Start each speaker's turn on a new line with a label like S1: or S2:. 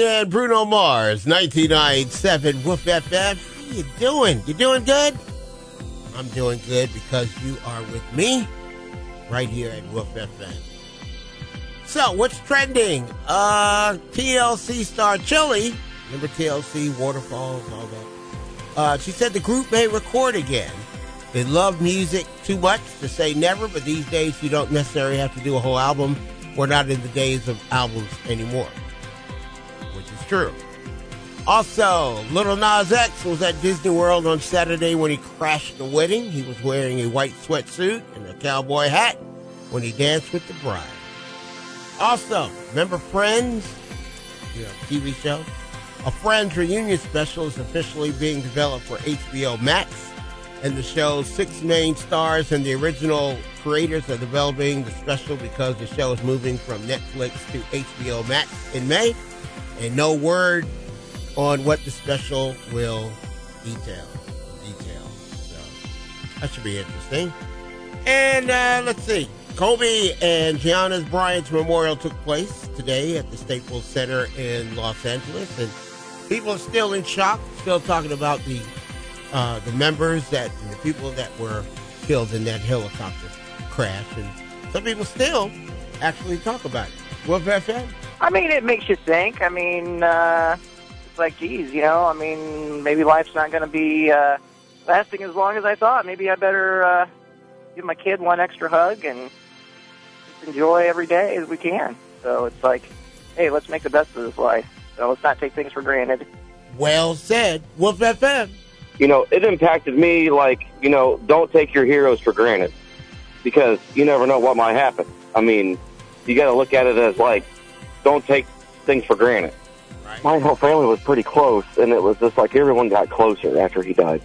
S1: and Bruno Mars, 1997 Wolf FM. How you doing? You doing good? I'm doing good because you are with me right here at Wolf FM. So, what's trending? Uh, TLC star Chili. Remember TLC, Waterfalls, all that? Uh, she said the group may record again. They love music too much to say never, but these days you don't necessarily have to do a whole album. We're not in the days of albums anymore, true. Also, Lil Nas X was at Disney World on Saturday when he crashed the wedding. He was wearing a white sweatsuit and a cowboy hat when he danced with the bride. Also, remember Friends? You TV show? A Friends reunion special is officially being developed for HBO Max, and the show's six main stars and the original creators are developing the special because the show is moving from Netflix to HBO Max in May, and no word on what the special will detail. Detail. So that should be interesting. And uh, let's see. Kobe and Gianna's Bryant's memorial took place today at the Staples Center in Los Angeles, and people are still in shock, still talking about the uh, the members that the people that were killed in that helicopter crash, and some people still actually talk about it. Wolf FM.
S2: I mean, it makes you think. I mean, uh, it's like, geez, you know, I mean, maybe life's not going to be uh, lasting as long as I thought. Maybe I better uh, give my kid one extra hug and just enjoy every day as we can. So it's like, hey, let's make the best of this life. So let's not take things for granted.
S1: Well said. Wolf FM.
S3: you know, it impacted me like, you know, don't take your heroes for granted because you never know what might happen. I mean, you got to look at it as like, don't take things for granted.
S1: Right.
S3: My whole family was pretty close, and it was just like everyone got closer after he died.